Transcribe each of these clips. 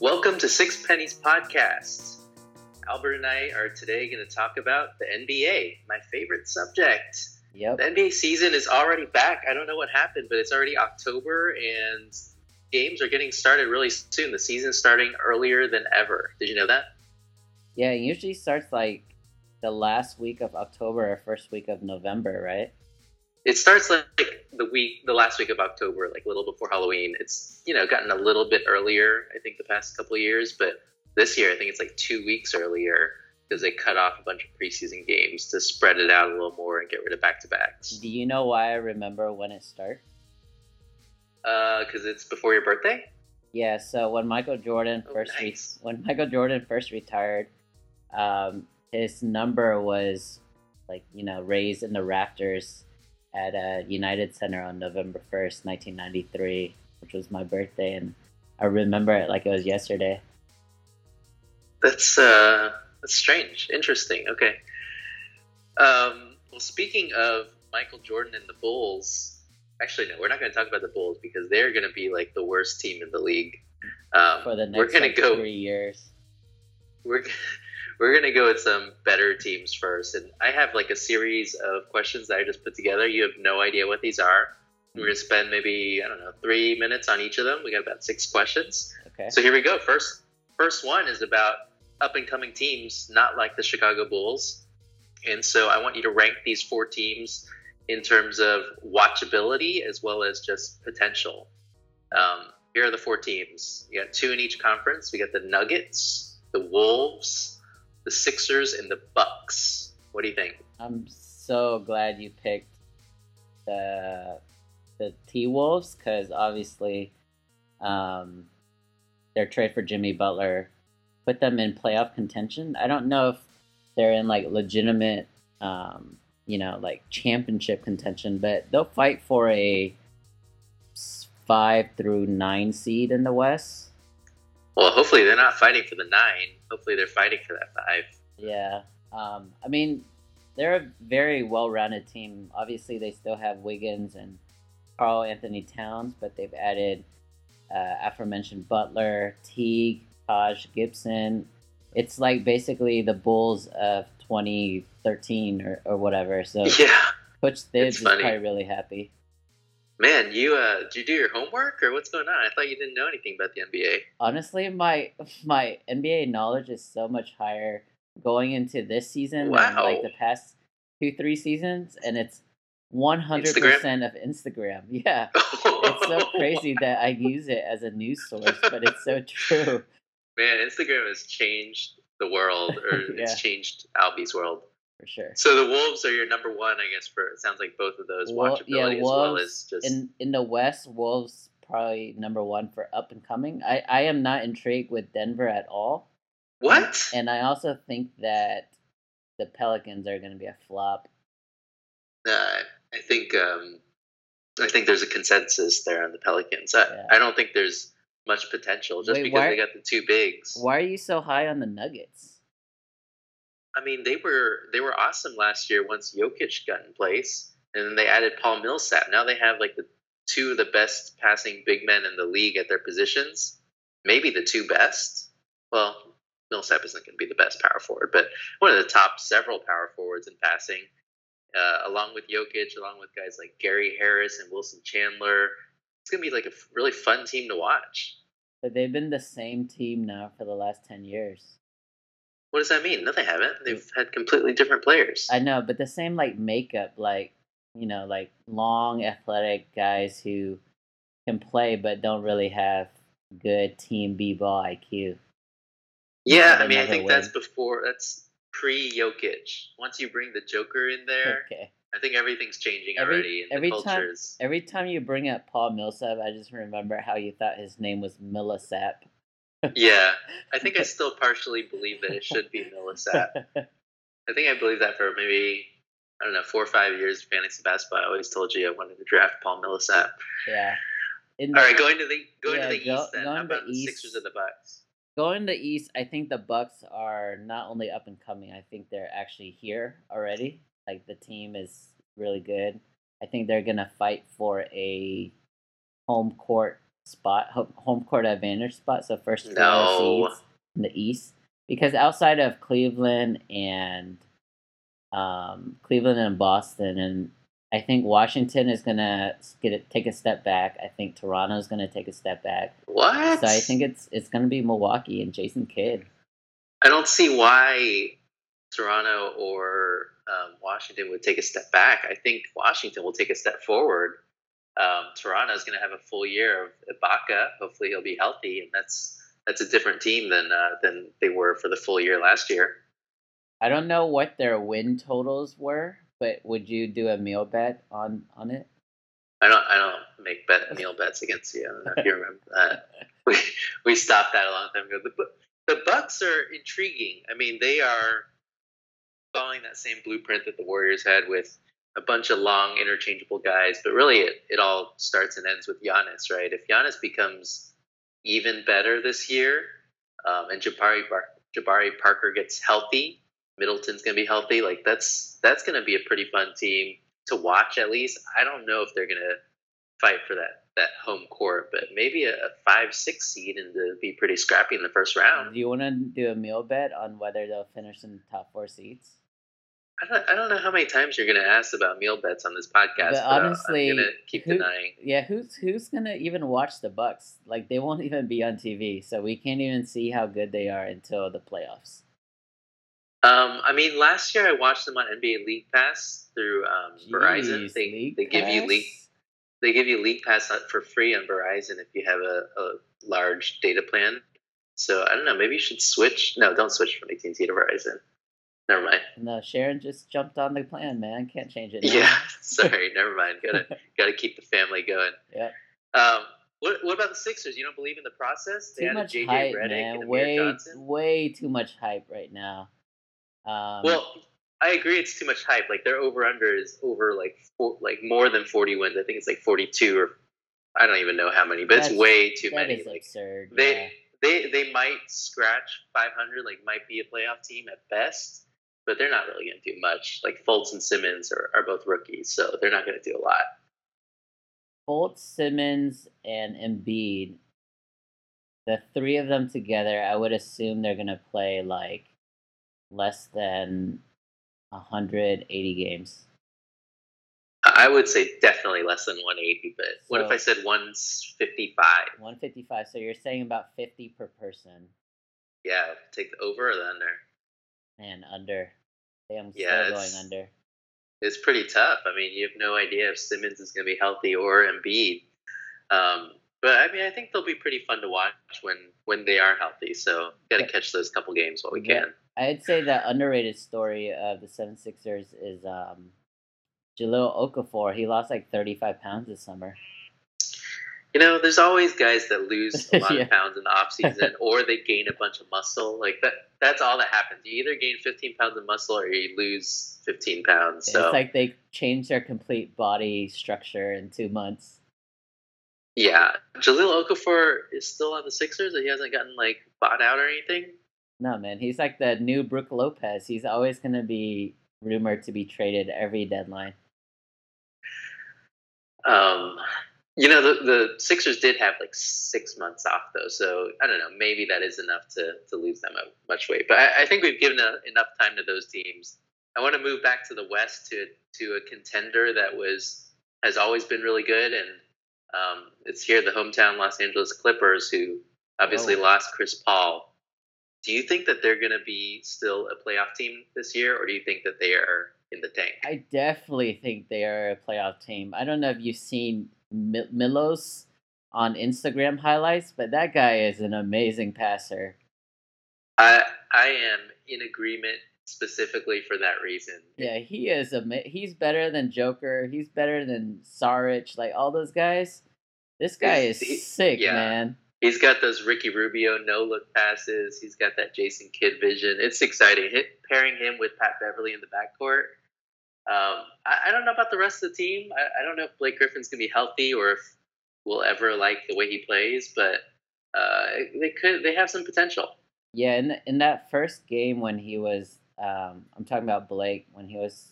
Welcome to Six Pennies Podcast. Albert and I are today going to talk about the NBA, my favorite subject. Yep. The NBA season is already back. I don't know what happened, but it's already October and games are getting started really soon. The season's starting earlier than ever. Did you know that? Yeah, it usually starts like the last week of October or first week of November, right? It starts like the week, the last week of October, like a little before Halloween. It's you know gotten a little bit earlier, I think, the past couple of years, but this year I think it's like two weeks earlier because they cut off a bunch of preseason games to spread it out a little more and get rid of back to backs. Do you know why I remember when it starts? Because uh, it's before your birthday. Yeah, so when Michael Jordan Oh, first re- when Michael Jordan first retired, um, his number was like you know raised in the rafters at a United Center on November first, nineteen ninety three, which was my birthday, and I remember it like it was yesterday. That's uh, that's strange. Interesting. Okay. Um, well, speaking of Michael Jordan and the Bulls, actually no, we're not going to talk about the Bulls because they're going to be like the worst team in the league. Um, For the next we're going like, to go. three years. We're we're going to go with some better teams first, and I have like a series of questions that I just put together. You have no idea what these are. We're going to spend maybe I don't know three minutes on each of them. We got about six questions. Okay. So here we go. First, first one is about up and coming teams, not like the Chicago Bulls. And so I want you to rank these four teams in terms of watchability as well as just potential. Um, here are the four teams. You got two in each conference. We got the Nuggets, the Wolves, the Sixers, and the Bucks. What do you think? I'm so glad you picked the the T Wolves because obviously um, their trade for Jimmy Butler put them in playoff contention. I don't know if they're in like legitimate, um, you know, like championship contention, but they'll fight for a five through nine seed in the West. Well, hopefully they're not fighting for the nine. Hopefully they're fighting for that five. Yeah. Um, I mean, they're a very well rounded team. Obviously, they still have Wiggins and Karl-Anthony Towns, but they've added uh, aforementioned Butler, Teague, Taj Gibson. It's like basically the Bulls of 2013 or, or whatever. So Yeah. Coach Thibs is probably really happy. Man, you uh, did you do your homework or what's going on? I thought you didn't know anything about the NBA. Honestly, my my NBA knowledge is so much higher going into this season than like the past two three seasons, and it's one hundred percent of Instagram. Yeah, it's so crazy that I use it as a news source, but it's so true. Man, Instagram has changed the world, or Yeah. it's changed Albie's world. For sure. So the Wolves are your number one, I guess. For it sounds like both of those Well, watchability yeah, as well Wolves as just in in the West, Wolves probably number one for up and coming. I I am not intrigued with Denver at all. what? And I also think that the Pelicans are going to be a flop. Uh, I think um, I think there's a consensus there on the Pelicans. I, Yeah. I don't think there's much potential just Wait, because why- they got the two bigs. Why are you so high on the Nuggets? I mean, they were they were awesome last year once Jokic got in place, and then they added Paul Millsap. Now they have like the two of the best passing big men in the league at their positions, maybe the two best. Well, Millsap isn't going to be the best power forward, but one of the top several power forwards in passing, uh, along with Jokic, along with guys like Gary Harris and Wilson Chandler. It's going to be like a really fun team to watch. But they've been the same team now for the last ten years. What does that mean? No, they haven't. They've had completely different players. I know, but the same like makeup, like you know, like long athletic guys who can play but don't really have good team b ball IQ. Yeah, I mean, I think that's before that's pre Jokic. Once you bring the Joker in there, Okay. I think everything's changing Every- already, every the time- Every time you bring up Paul Millsap, I just remember how you thought his name was Millisap. Yeah, I think I still partially believe that it should be Millsap. I think I believe that for maybe I don't know four or five years of fantasy basketball. I always told you I wanted to draft Paul Millsap. yeah. In All right, going to the going Yeah, to the go- East then. going How to the the Sixers of the Bucks? Going to the East, I think the Bucks are not only up and coming. I think they're actually here already. Like the team is really good. I think they're gonna fight for a home court spot, home court advantage spot. So first four No. seeds in the East, because outside of Cleveland and um, Cleveland and Boston, and I think Washington is gonna get it, take a step back. I think Toronto is gonna take a step back. What? So I think it's it's gonna be Milwaukee and Jason Kidd. I don't see why Toronto or um, Washington would take a step back. I think Washington will take a step forward. Um, Toronto is going to have a full year of Ibaka. Hopefully, he'll be healthy, and that's that's a different team than uh, than they were for the full year last year. I don't know what their win totals were, but would you do a meal bet on on it? I don't I don't make bet meal bets against you. I don't know if you remember that. We we stopped that a long time ago. The the Bucks are intriguing. I mean, they are following that same blueprint that the Warriors had with a bunch of long interchangeable guys, but really it, it all starts and ends with Giannis, right? If Giannis becomes even better this year, um, and Jabari Bar- Jabari Parker gets healthy, Middleton's gonna be healthy. Like that's that's gonna be a pretty fun team to watch. At least I don't know if they're gonna fight for that that home court, but maybe a, a five six seed and to be pretty scrappy in the first round. Do you want to do a meal bet on whether they'll finish in the top four seeds? I don't, I don't know how many times you're gonna ask about meal bets on this podcast. But honestly, keep who- denying. Yeah, who's who's gonna even watch the Bucks? Like they won't even be on TV, so we can't even see how good they are until the playoffs. Um, I mean, last year I watched them on NBA League Pass through um, Verizon. They they give you league they give you League Pass for free on Verizon if you have a, a large data plan. So I don't know. Maybe you should switch. No, don't switch from AT and T to Verizon. Never mind. No, Sharon just jumped on the plan, man. Can't change it. now. Yeah, sorry. Never mind. Gotta gotta keep the family going. Yep. Um, what what about the Sixers? You don't believe in the process? They too added much JJ hype, Redick man. Way, way too much hype right now. Um, Well, I agree. It's too much hype. Like their over under is over like four, like more than forty wins. I think it's like forty two or I don't even know how many, but it's way too that many. is Like absurd. they yeah. they they might scratch five hundred. Like might be a playoff team at best, but they're not really going to do much. Like Fultz and Simmons are, are both rookies, so they're not going to do a lot. Fultz, Simmons, and Embiid, the three of them together, I would assume they're gonna play like less than 180 games. I would say definitely less than one eighty. But what if I said one fifty five? 155. So you're saying about 50 per person Yeah, take the over or the under. And under. I'm Yeah, still going under. it's pretty tough. I mean, you have no idea if Simmons is going to be healthy or Embiid. Um, but I mean, I think they'll be pretty fun to watch when when they are healthy. So got to catch those couple games while we Yeah. can. I'd say the underrated story of the 76ers is um, Jahlil Okafor. He lost like 35 pounds this summer. You know, there's always guys that lose a lot Yeah. of pounds in the off season, or they gain a bunch of muscle. Like that. That's all that happens. You either gain 15 pounds of muscle or you lose 15 pounds. So It's like they change their complete body structure in two months. yeah, Jahlil Okafor is still on the Sixers. And he hasn't gotten like bought out or anything. No, man, he's like the new Brook Lopez. He's always going to be rumored to be traded every deadline. Um, you know, the, the Sixers did have like six months off though, so I don't know. Maybe that is enough to, to lose them a much weight. But I, I think we've given a, enough time to those teams. I want to move back to the West to to a contender that was has always been really good, and um, it's here the hometown Los Angeles Clippers, who obviously Oh. lost Chris Paul. Do you think that they're going to be still a playoff team this year, or do you think that they are in the tank? I definitely think they are a playoff team. I don't know if you've seen Mi- Milos on Instagram highlights, but that guy is an amazing passer. I I am in agreement specifically for that reason. Yeah, he is a he's better than Joker. He's better than Saric. Like all those guys. This guy is He- sick, yeah. man. He's got those Ricky Rubio no look passes. He's got that Jason Kidd vision. It's exciting. Hit, pairing him with Pat Beverley in the backcourt. Um, I, I don't know about the rest of the team. I, I don't know if Blake Griffin's gonna be healthy or if we'll ever like the way he plays, but uh, they could. They have some potential. Yeah, in the, in that first game when he was, um, I'm talking about Blake when he was,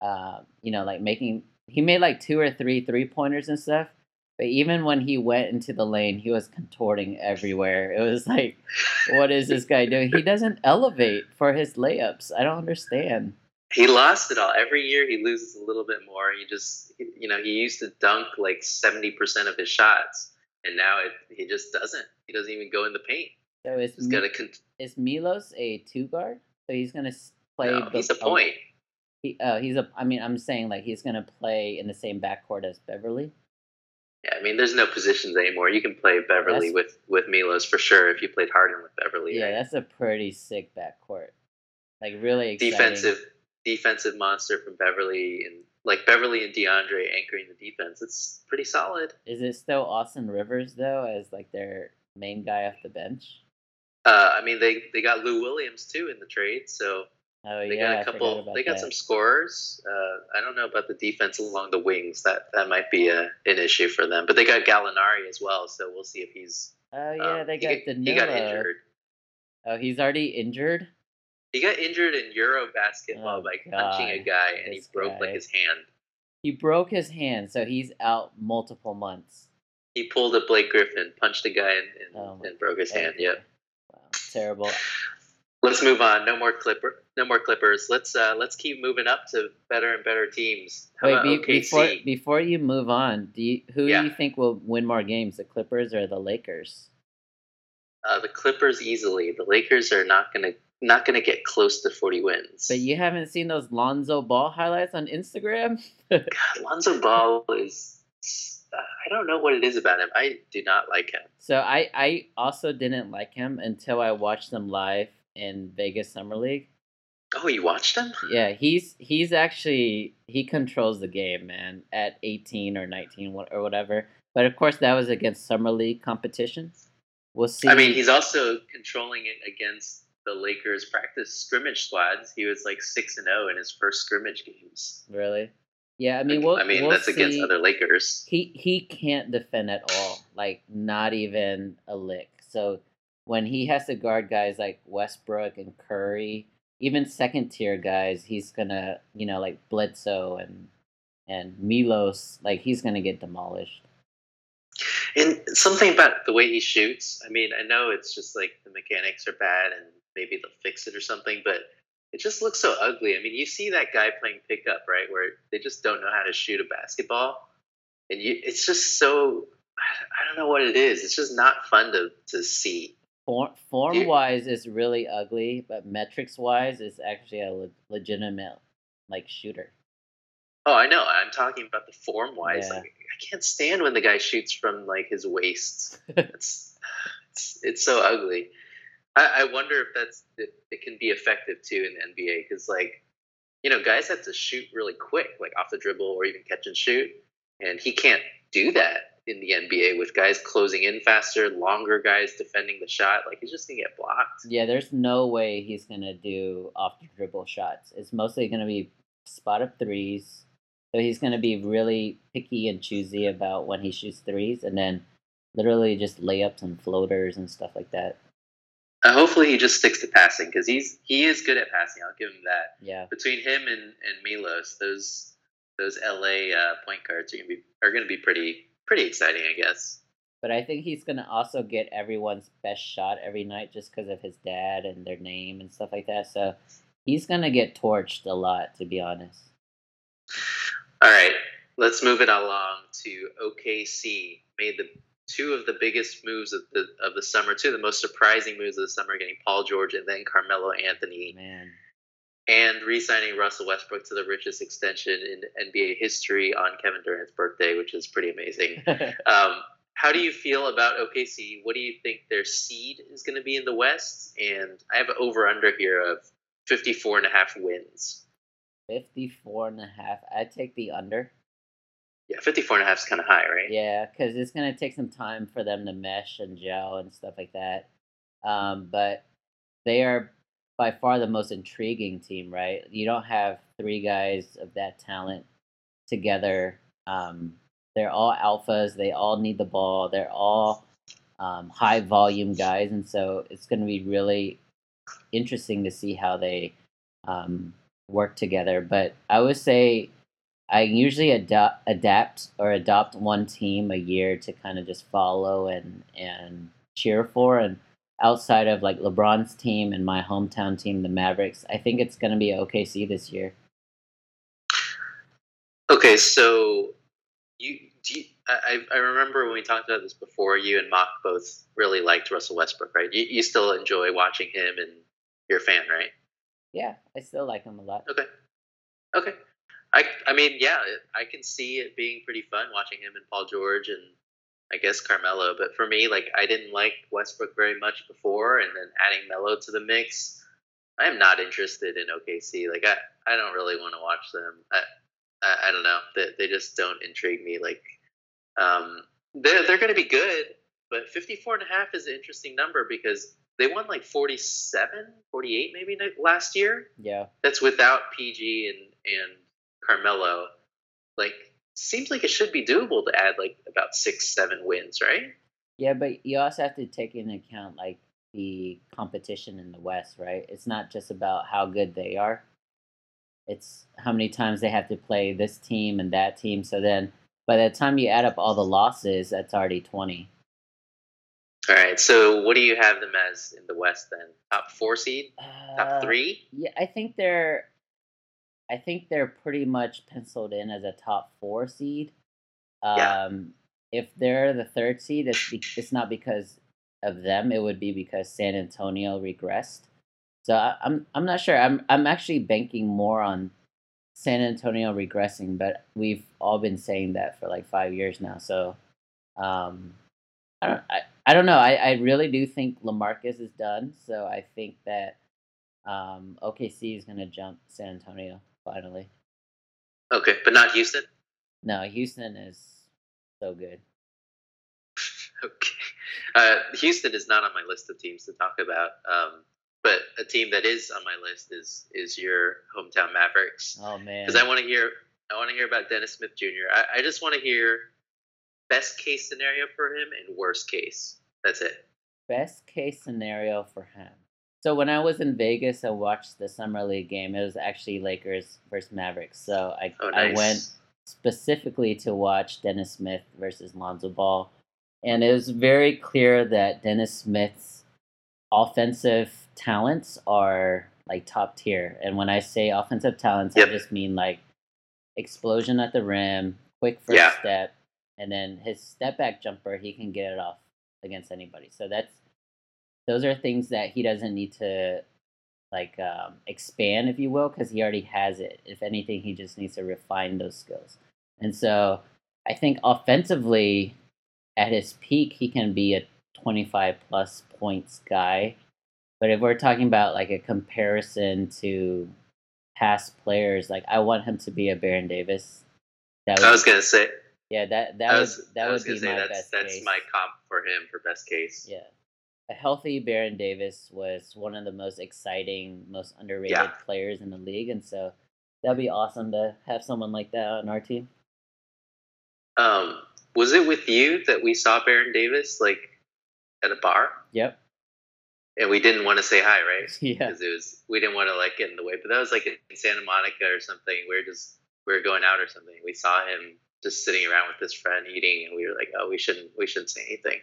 uh, you know, like making he made like two or three three pointers and stuff. But even when he went into the lane, he was contorting everywhere. It was like, what is this guy doing? He doesn't elevate for his layups. I don't understand. He lost it all. Every year he loses a little bit more. He just, you know, he used to dunk like 70% of his shots, and now it, he just doesn't. He doesn't even go in the paint. So is, He's Mi- to. Con- is Milos a two guard? So he's gonna play. no, the- he's a oh, point. he, uh, he's a. I mean, I'm saying like he's gonna play in the same backcourt as Beverley. Yeah, I mean, there's no positions anymore. You can play Beverley That's- with with Milos for sure if you played Harden with Beverley. Yeah, right? that's a pretty sick backcourt. Like really exciting. defensive defensive monster from Beverley and like Beverley and DeAndre anchoring the defense. It's pretty solid. Is it still Austin Rivers though as like their main guy off the bench? Uh, I mean, they they got Lou Williams too in the trade, so Oh they yeah, got a couple. They got that. some scorers. Uh, I don't know about the defense along the wings. That that might be a, an issue for them. But they got Gallinari as well, so we'll see if he's. Oh yeah, um, they he got got- Danilo. He got injured. Oh, he's already injured. He got injured in Euro basketball Oh, by punching a guy, and he broke guy. like his hand. He broke his hand, so he's out multiple months. He pulled a Blake Griffin, punched a guy, and, and, Oh and broke his hand. Yep. Wow, terrible. Let's move on. No more Clipper. No more Clippers. Let's uh, let's keep moving up to better and better teams. How Wait, be, before before you move on, do you, who Yeah. do you think will win more games, the Clippers or the Lakers? uh, the Clippers easily. The Lakers are not gonna not gonna get close to forty wins. But you haven't seen those Lonzo Ball highlights on Instagram? God, Lonzo Ball is. uh, I don't know what it is about him. I do not like him. So I I also didn't like him until I watched them live in Vegas Summer League. Oh, you watched him? Yeah, he's he's actually he controls the game, man. At eighteen or nineteen or whatever. But of course, that was against summer league competition. We'll see. I mean, he's also controlling it against the Lakers practice scrimmage squads. He was like six and zero in his first scrimmage games. really. Yeah, I mean, we'll, I mean, we'll that's against other Lakers. He he can't defend at all, like not even a lick. So when he has to guard guys like Westbrook and Curry, even second tier guys, he's gonna you know like Bledsoe and and Milos, like he's gonna get demolished. And something about the way he shoots. I mean, I know it's just like the mechanics are bad and maybe they'll fix it or something, but it just looks so ugly. I mean, you see that guy playing pickup, right, where they just don't know how to shoot a basketball, and you, it's just so. I don't know what it is. It's just not fun to to see. Form form wise is really ugly, but metrics wise is actually a le- legitimate like shooter. Oh, I know. I'm talking about the form wise. Yeah. Like, I can't stand when the guy shoots from like his waist. it's, it's it's so ugly. I, I wonder if that's it, it can be effective too in the NBA because like you know guys have to shoot really quick, like off the dribble or even catch and shoot, and he can't do that in the NBA with guys closing in faster, longer guys defending the shot. Like he's just gonna get blocked. Yeah, there's no way he's gonna do off the dribble shots. It's mostly gonna be spot up threes. So he's gonna be really picky and choosy about when he shoots threes, and then literally just layups and floaters and stuff like that. Uh, hopefully he just sticks to passing because he's he is good at passing. I'll give him that. Yeah, between him and, and Milos, those those LA uh, point guards are gonna be are gonna be pretty pretty exciting, I guess. but I think he's gonna also get everyone's best shot every night just because of his dad and their name and stuff like that. So he's gonna get torched a lot, to be honest. All right, let's move it along to OKC. Made the two of the biggest moves of the of the summer, two of the most surprising moves of the summer, getting Paul George and then Carmelo Anthony, Man, and re-signing Russell Westbrook to the richest extension in NBA history on Kevin Durant's birthday, which is pretty amazing. Um, how do you feel about OKC? What do you think their seed is going to be in the West? And I have an over under here of 54 and a half wins. 54 and a half. I'd take the under. Yeah, 54 and a half is kind of high, right? Yeah, because it's gonna take some time for them to mesh and gel and stuff like that. Um, but they are by far the most intriguing team, right? You don't have three guys of that talent together. Um, they're all alphas. They all need the ball. They're all um, high volume guys, and so it's going to be really interesting to see how they um, work together. But I would say I usually adapt adapt or adopt one team a year to kind of just follow and and cheer for and outside of like LeBron's team and my hometown team the Mavericks I think it's going to be OKC this year. Okay, so you, do. you I, I remember when we talked about this before you and Mock both really liked Russell Westbrook, right? You, you still enjoy watching him and you're a fan, right? Yeah, I still like him a lot. Okay. Okay. I, I mean, yeah, I can see it being pretty fun watching him and Paul George and I guess Carmelo. But for me, like, I didn't like Westbrook very much before, and then adding Melo to the mix, I am not interested in OKC. Like, I, I don't really want to watch them. I, I, I don't know. They, they just don't intrigue me. Like, um, they're, they're going to be good, but 54 and a half is an interesting number because they won like 47, 48 maybe last year. Yeah. That's without PG and, and Carmelo, like seems like it should be doable to add like about six, seven wins, right? Yeah, but you also have to take into account like the competition in the West, right? It's not just about how good they are. It's how many times they have to play this team and that team. So then by the time you add up all the losses, that's already 20. All right. So what do you have them as in the West then? Top four seed? Uh, Top three? Yeah, I think they're I think they're pretty much penciled in as a top four seed. Um, yeah. If they're the third seed, it's, be- it's not because of them. It would be because San Antonio regressed. So I, I'm I'm not sure. I'm I'm actually banking more on San Antonio regressing, but we've all been saying that for like five years now. So um, I don't I, I don't know. I, I really do think LaMarcus is done. So I think that um, OKC is going to jump San Antonio finally. Okay, but not Houston. No, Houston is so good. okay, uh, Houston is not on my list of teams to talk about. Um, but a team that is on my list is is your hometown Mavericks. Oh man, because I want to hear I want to hear about Dennis Smith Jr. I, I just want to hear best case scenario for him and worst case. That's it. Best case scenario for him. So when I was in Vegas, I watched the summer league game. It was actually Lakers versus Mavericks. So I oh, nice. I went specifically to watch Dennis Smith versus Lonzo Ball, and it was very clear that Dennis Smith's offensive talents are like top tier. And when I say offensive talents, yep. I just mean like explosion at the rim, quick first yeah. step, and then his step back jumper, he can get it off against anybody. So that's those are things that he doesn't need to like um, expand, if you will, because he already has it. If anything, he just needs to refine those skills. And so I think offensively, at his peak, he can be a 25 plus points guy. But if we're talking about like a comparison to past players, like I want him to be a Baron Davis. That would, I was gonna say. Yeah, that that was, would that would be my that's, best. That's case. my comp for him for best case. Yeah, a healthy Baron Davis was one of the most exciting, most underrated yeah. players in the league, and so that'd be awesome to have someone like that on our team. Um, was it with you that we saw Baron Davis like at a bar? Yep. And we didn't want to say hi, right? Yeah. Because it was we didn't want to like get in the way. But that was like in Santa Monica or something. We were just we were going out or something. We saw him just sitting around with his friend eating, and we were like, oh, we shouldn't we shouldn't say anything.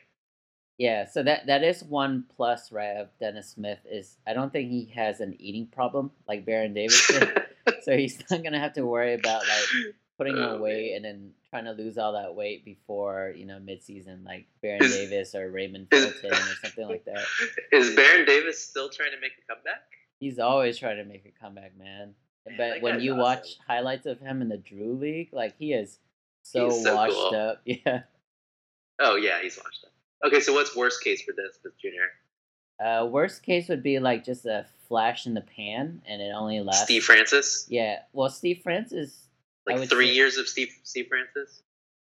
Yeah, so that that is one plus, right, of Dennis Smith is I don't think he has an eating problem like Baron Davis so he's not gonna have to worry about like putting oh, on weight man. and then trying to lose all that weight before you know midseason like Baron is, Davis or Raymond Felton or something like that. Is Baron Davis still trying to make a comeback? He's always trying to make a comeback, man. man but when you awesome. watch highlights of him in the Drew League, like he is so, so washed cool. up. Yeah. Oh yeah, he's washed up. Okay, so what's worst case for Dennis Smith Jr.? Uh, worst case would be like just a flash in the pan, and it only lasts. Steve Francis. Yeah, well, Steve Francis. Like three say, years of Steve Steve Francis.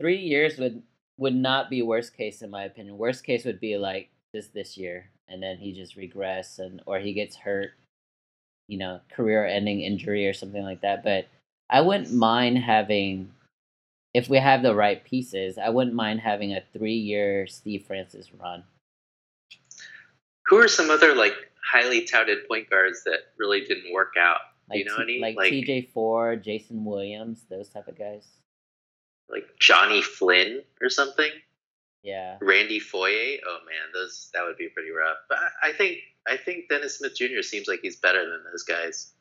Three years would would not be worst case in my opinion. Worst case would be like just this year, and then he just regress, and or he gets hurt, you know, career-ending injury or something like that. But I wouldn't mind having if we have the right pieces, I wouldn't mind having a three-year Steve Francis run. Who are some other like highly touted point guards that really didn't work out? Like you know any? like, Like- TJ Ford, Jason Williams, those type of guys. Like Jonny Flynn or something? Yeah. Randy Foye? Oh man, those that would be pretty rough. But I, I think I think Dennis Smith Jr. seems like he's better than those guys.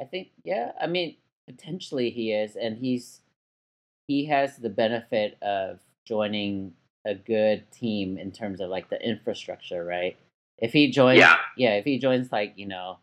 I think yeah, I mean potentially he is and he's he has the benefit of joining a good team in terms of like the infrastructure, right? If he joins Yeah. yeah, if he joins like, you know,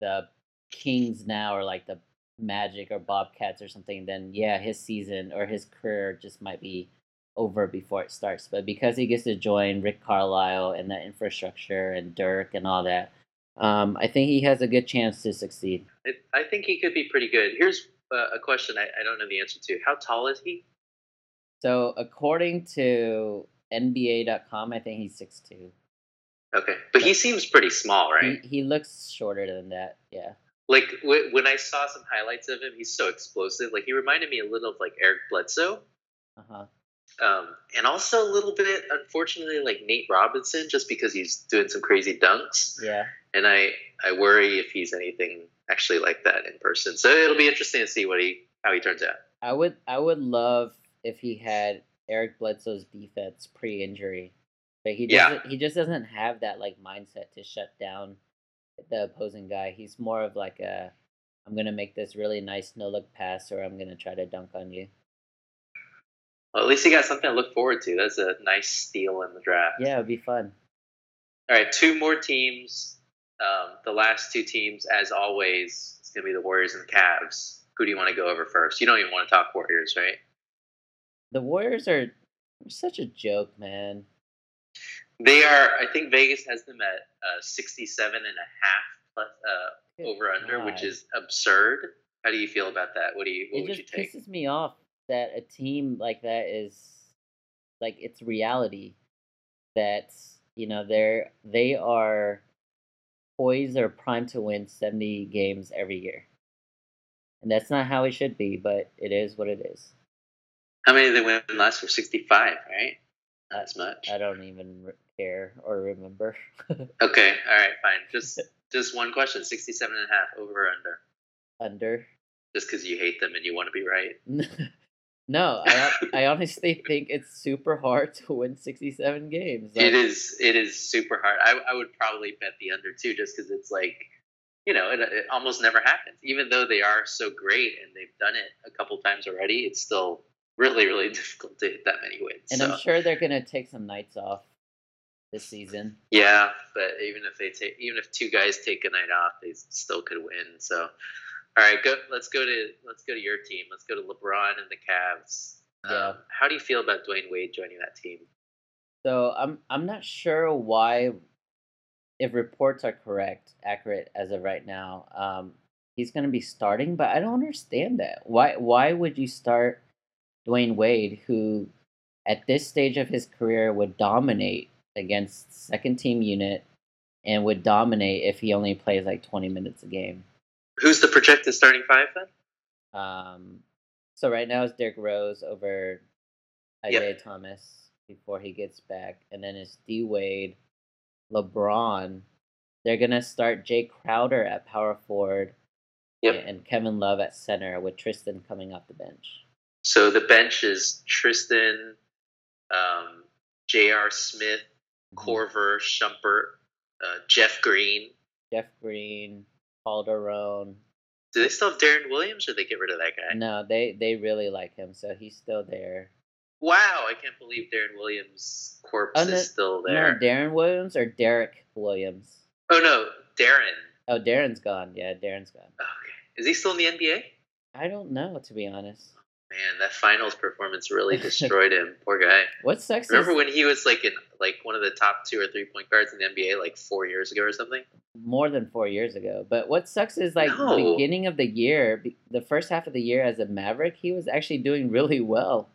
the Kings now or like the Magic or Bobcats or something, then yeah, his season or his career just might be over before it starts. But because he gets to join Rick Carlisle and that infrastructure and Dirk and all that, um, I think he has a good chance to succeed. I, I think he could be pretty good. Here's uh, a question I, I don't know the answer to. How tall is he? So according to NBA.com, I think he's six two. Okay, but he seems pretty small, right? He he looks shorter than that. Yeah. Like w- when I saw some highlights of him, he's so explosive. Like he reminded me a little of like Eric Bledsoe, Uh huh. um, and also a little bit, unfortunately, like Nate Robinson, just because he's doing some crazy dunks. Yeah. And I I worry if he's anything actually like that in person. So it'll be interesting to see what he how he turns out. I would I would love if he had Eric Bledsoe's defense pre-injury, but he Yeah. doesn't. He just doesn't have that like mindset to shut down the opposing guy. He's more of like a, I'm gonna make this really nice no look pass, or I'm gonna try to dunk on you. Well, at least he got something to look forward to. That's a nice steal in the draft. Yeah, it'd be fun. All right, two more teams. Um, the last two teams, as always, it's going to be the Warriors and the Cavs. Who do you want to go over first? You don't even want to talk Warriors, right? The Warriors are such a joke, man. They are, I think Vegas has them at uh, 67 and a half plus, uh, over under, which is absurd. How do you feel about that? What do you, what it would you just take? pisses me off that a team like that is like it's reality that you know they're they are poised or primed to win 70 games every year and that's not how it should be but it is what it is How many did they win last year? 65, right? Not as much. i don't even care or remember Okay, all right, fine. Just just one question 67 and a half, over or under? under Just because you hate them and you want to be right. no I, I honestly think it's super hard to win 67 games it Like, is it is super hard. I, I would probably bet the under too, just because it's like, you know, it, it almost never happens. Even though they are so great and they've done it a couple times already, it's still really really difficult to hit that many wins. and so, i'm sure they're gonna take some nights off this season yeah, but even if they take, even if two guys take a night off, they still could win. So, all right, go. Let's go to let's go to your team. Let's go to LeBron and the Cavs. Yeah. Um, how do you feel about Dwyane Wade joining that team? So I'm I'm not sure why, if reports are correct, accurate as of right now, um, he's going to be starting. But I don't understand that. Why why would you start Dwyane Wade, who at this stage of his career would dominate against second team unit, and would dominate if he only plays like 20 minutes a game. Who's the projected starting five then? Um, so right now it's Derrick Rose over Yep. Isaiah Thomas before he gets back, and then it's D Wade, LeBron. They're gonna start Jae Crowder at power forward, Yep. and Kevin Love at center with Tristan coming off the bench. So the bench is Tristan, um, J.R. Smith, Korver, Shumpert, uh, Jeff Green. Jeff Green, Calderon. Do they still have Deron Williams, or they get rid of that guy? No, they they really like him, so he's still there. Wow, I can't believe Deron Williams' corpse Oh, no- is still there. No, Deron Williams or Derek Williams. oh no, Deron. Oh, Deron's gone. Yeah, Deron's gone. Okay, is he still in the NBA? I don't know to be honest. Man, that finals performance really destroyed him. Poor guy. What sucks Remember is when he was like in like one of the top two or three point guards in the NBA like four years ago or something? more than four years ago. But what sucks is like No. the beginning of the year, the first half of the year as a Maverick, he was actually doing really well.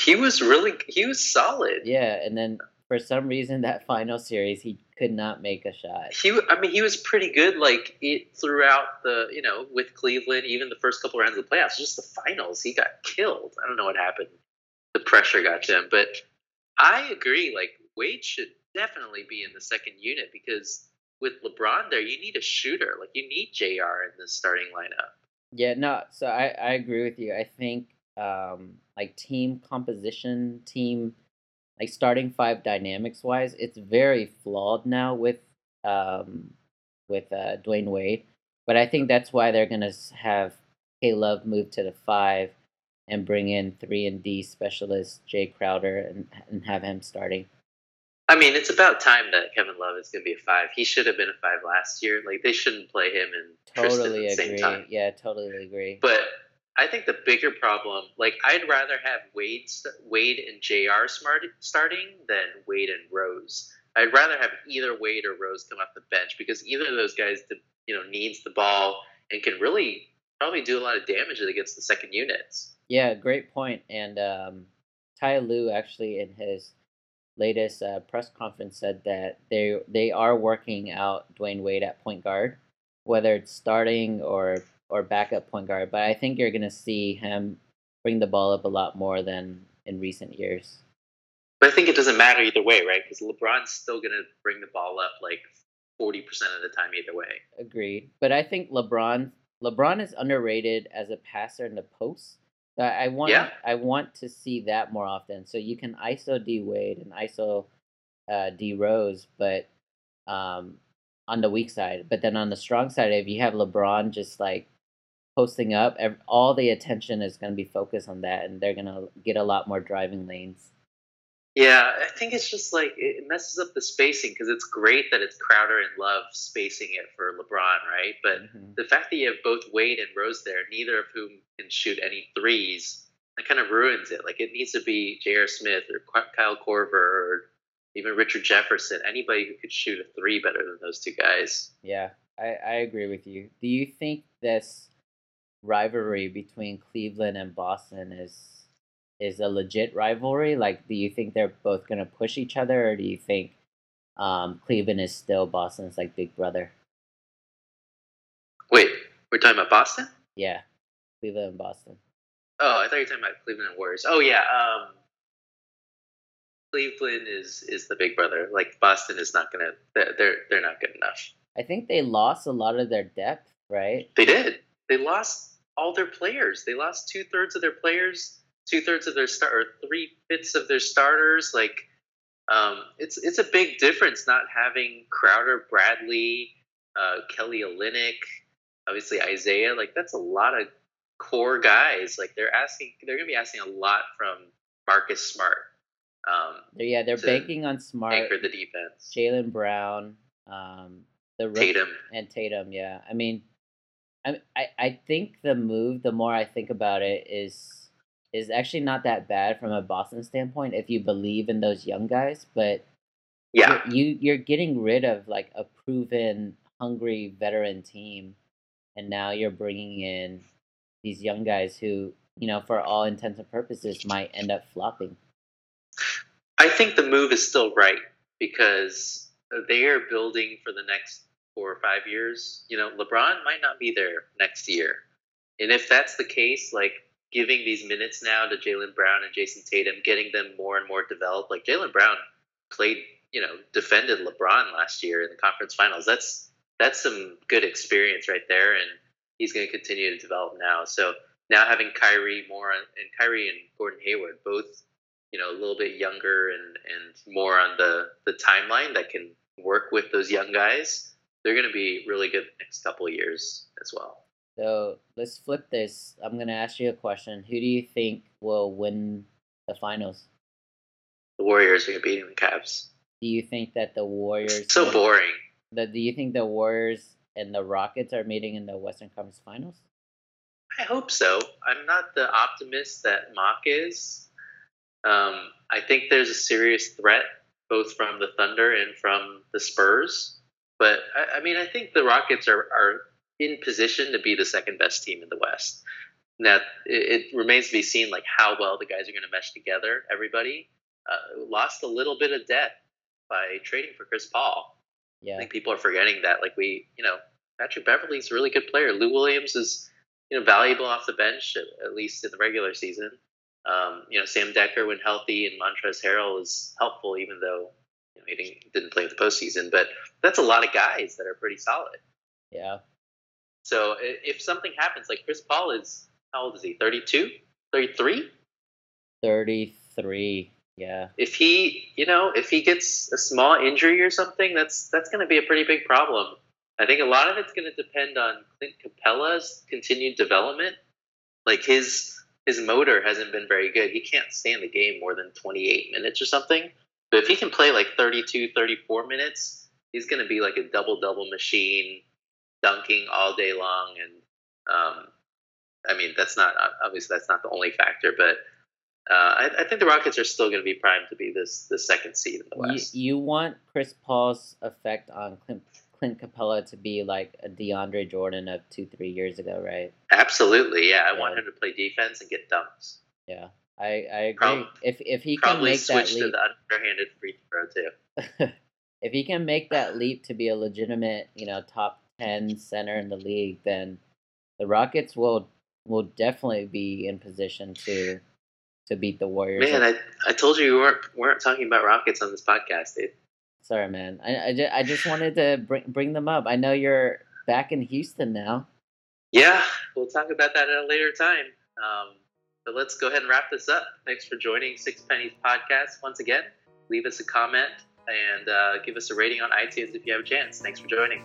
He was really he was solid. Yeah, and then for some reason that final series he could not make a shot. He, I mean, he was pretty good. Like it throughout the, you know, with Cleveland, even the first couple rounds of the playoffs, just the finals, he got killed. I don't know what happened. The pressure got to him, but I agree. Like Wade should definitely be in the second unit because with LeBron there, you need a shooter. Like you need J.R. in the starting lineup. Yeah, no. So I I agree with you. I think um like team composition, team like starting five dynamics wise, it's very flawed now with um with uh, Dwyane Wade. But I think that's why they're gonna have K Love move to the five and bring in three and D specialist Jae Crowder and and have him starting. I mean, it's about time that Kevin Love is going to be a five. He should have been a five last year. Like they shouldn't play him and Totally Tristan at the agree. same time. Yeah, totally agree. But I think the bigger problem, like I'd rather have Wade, Wade and Jr. Smart starting than Wade and Rose. I'd rather have either Wade or Rose come off the bench because either of those guys, you know, needs the ball and can really probably do a lot of damage against the second units. Yeah, great point. And um, Ty Lue actually in his latest uh, press conference said that they they are working out Dwyane Wade at point guard, whether it's starting or or backup point guard. But I think you're gonna see him bring the ball up a lot more than in recent years. But I think it doesn't matter either way, right? Because LeBron's still going to bring the ball up like 40% of the time either way. Agreed. But I think LeBron LeBron is underrated as a passer in the post. So I want Yeah. I want to see that more often. So you can ISO D Wade and ISO uh, D Rose, but um, on the weak side. But then on the strong side, if you have LeBron just like posting up, all the attention is going to be focused on that, and they're going to get a lot more driving lanes. Yeah, I think it's just like it messes up the spacing because it's great that it's Crowder and Love spacing it for LeBron, right? But Mhm. the fact that you have both Wade and Rose there, neither of whom can shoot any threes, that kind of ruins it. Like it needs to be J.R. Smith or Kyle Korver or even Richard Jefferson, anybody who could shoot a three better than those two guys. Yeah, I, I agree with you. Do you think this rivalry between Cleveland and Boston is is a legit rivalry? Like, do you think they're both gonna push each other, or do you think um, Cleveland is still Boston's like big brother? Wait, we're talking about Boston? Yeah, Cleveland and Boston. Oh, I thought you were talking about Cleveland and Warriors. Oh yeah, um, Cleveland is is the big brother. Like Boston is not gonna. They're they're, they're not good enough. I think they lost a lot of their depth, right? They did. They lost all their players. They lost two thirds of their players, two thirds of their start, or three fifths of their starters. Like, um, it's it's a big difference not having Crowder, Bradley, uh, Kelly Olynyk, obviously Isaiah. Like, that's a lot of core guys. Like, they're asking, they're gonna be asking a lot from Marcus Smart. Um, yeah, they're banking on Smart, anchor the defense. Jaylen Brown, um, the Tatum. and Tatum. Yeah, I mean, I, I I think the move. The more I think about it, is is actually not that bad from a Boston standpoint if you believe in those young guys. But Yeah. you you- you're getting rid of like a proven, hungry veteran team, and now you're bringing in these young guys who, you know, for all intents and purposes, might end up flopping. I think the move is still right because they are building for the next four or five years. You know, LeBron might not be there next year. And if that's the case, like giving these minutes now to Jaylen Brown and Jayson Tatum, getting them more and more developed, like Jaylen Brown played, you know, defended LeBron last year in the conference finals. That's that's some good experience right there, and he's going to continue to develop now. So now having Kyrie more and Kyrie and Gordon Hayward both you know a little bit younger and and more on the the timeline that can work with those young guys they're going to be really good the next couple of years as well So let's flip this. I'm gonna ask you a question. Who do you think will win the finals? the warriors are going to be beating the Cavs. Do you think that the Warriors? so will- boring The, do you think the Warriors and the Rockets are meeting in the Western Conference Finals? i hope so i'm not the optimist that mock is um, i think there's a serious threat both from the thunder and from the spurs but i, I mean i think the rockets are, are in position to be the second best team in the west Now, it, it remains to be seen like how well the guys are going to mesh together. Everybody uh, lost a little bit of depth by trading for Chris Paul. Yeah. I think people are forgetting that. Like we, you know, Patrick Beverley's a really good player. Lou Williams is, you know, valuable off the bench at, at least in the regular season. Um, you know, Sam Dekker when healthy and Montrezl Harrell is helpful, even though you know, he didn't, didn't play in the postseason, but that's a lot of guys that are pretty solid. Yeah. So if something happens, like Chris Paul is, how old is he? 32? 33? 33. Yeah. If he, you know, if he gets a small injury or something, that's that's going to be a pretty big problem. I think a lot of it's going to depend on Clint Capela's continued development. Like his his motor hasn't been very good. He can't stay in the game more than 28 minutes or something. But if he can play like 32, 34 minutes, he's going to be like a double double machine, dunking all day long. And um, I mean, that's not obviously that's not the only factor, but uh, I, I, think the Rockets are still going to be primed to be this the second seed in the West. You, you want Chris Paul's effect on Clint, Clint Capela to be like a DeAndre Jordan of two three years ago, right? Absolutely, yeah. I yeah. want him to play defense and get dunks. Yeah, I, I agree. if if he can make that leap, to the underhanded free throw too. if he can make that leap to be a legitimate, you know, top ten center in the league, then the Rockets will will definitely be in position to to beat the Warriors. Man, I, I told you we weren't weren't talking about Rockets on this podcast, dude. Sorry, man. I I just, I just wanted to bring bring them up. I know you're back in Houston now. Yeah, we'll talk about that at a later time. Um, but let's go ahead and wrap this up. Thanks for joining Six Pennies Podcast once again. Leave us a comment and uh, give us a rating on iTunes if you have a chance. Thanks for joining.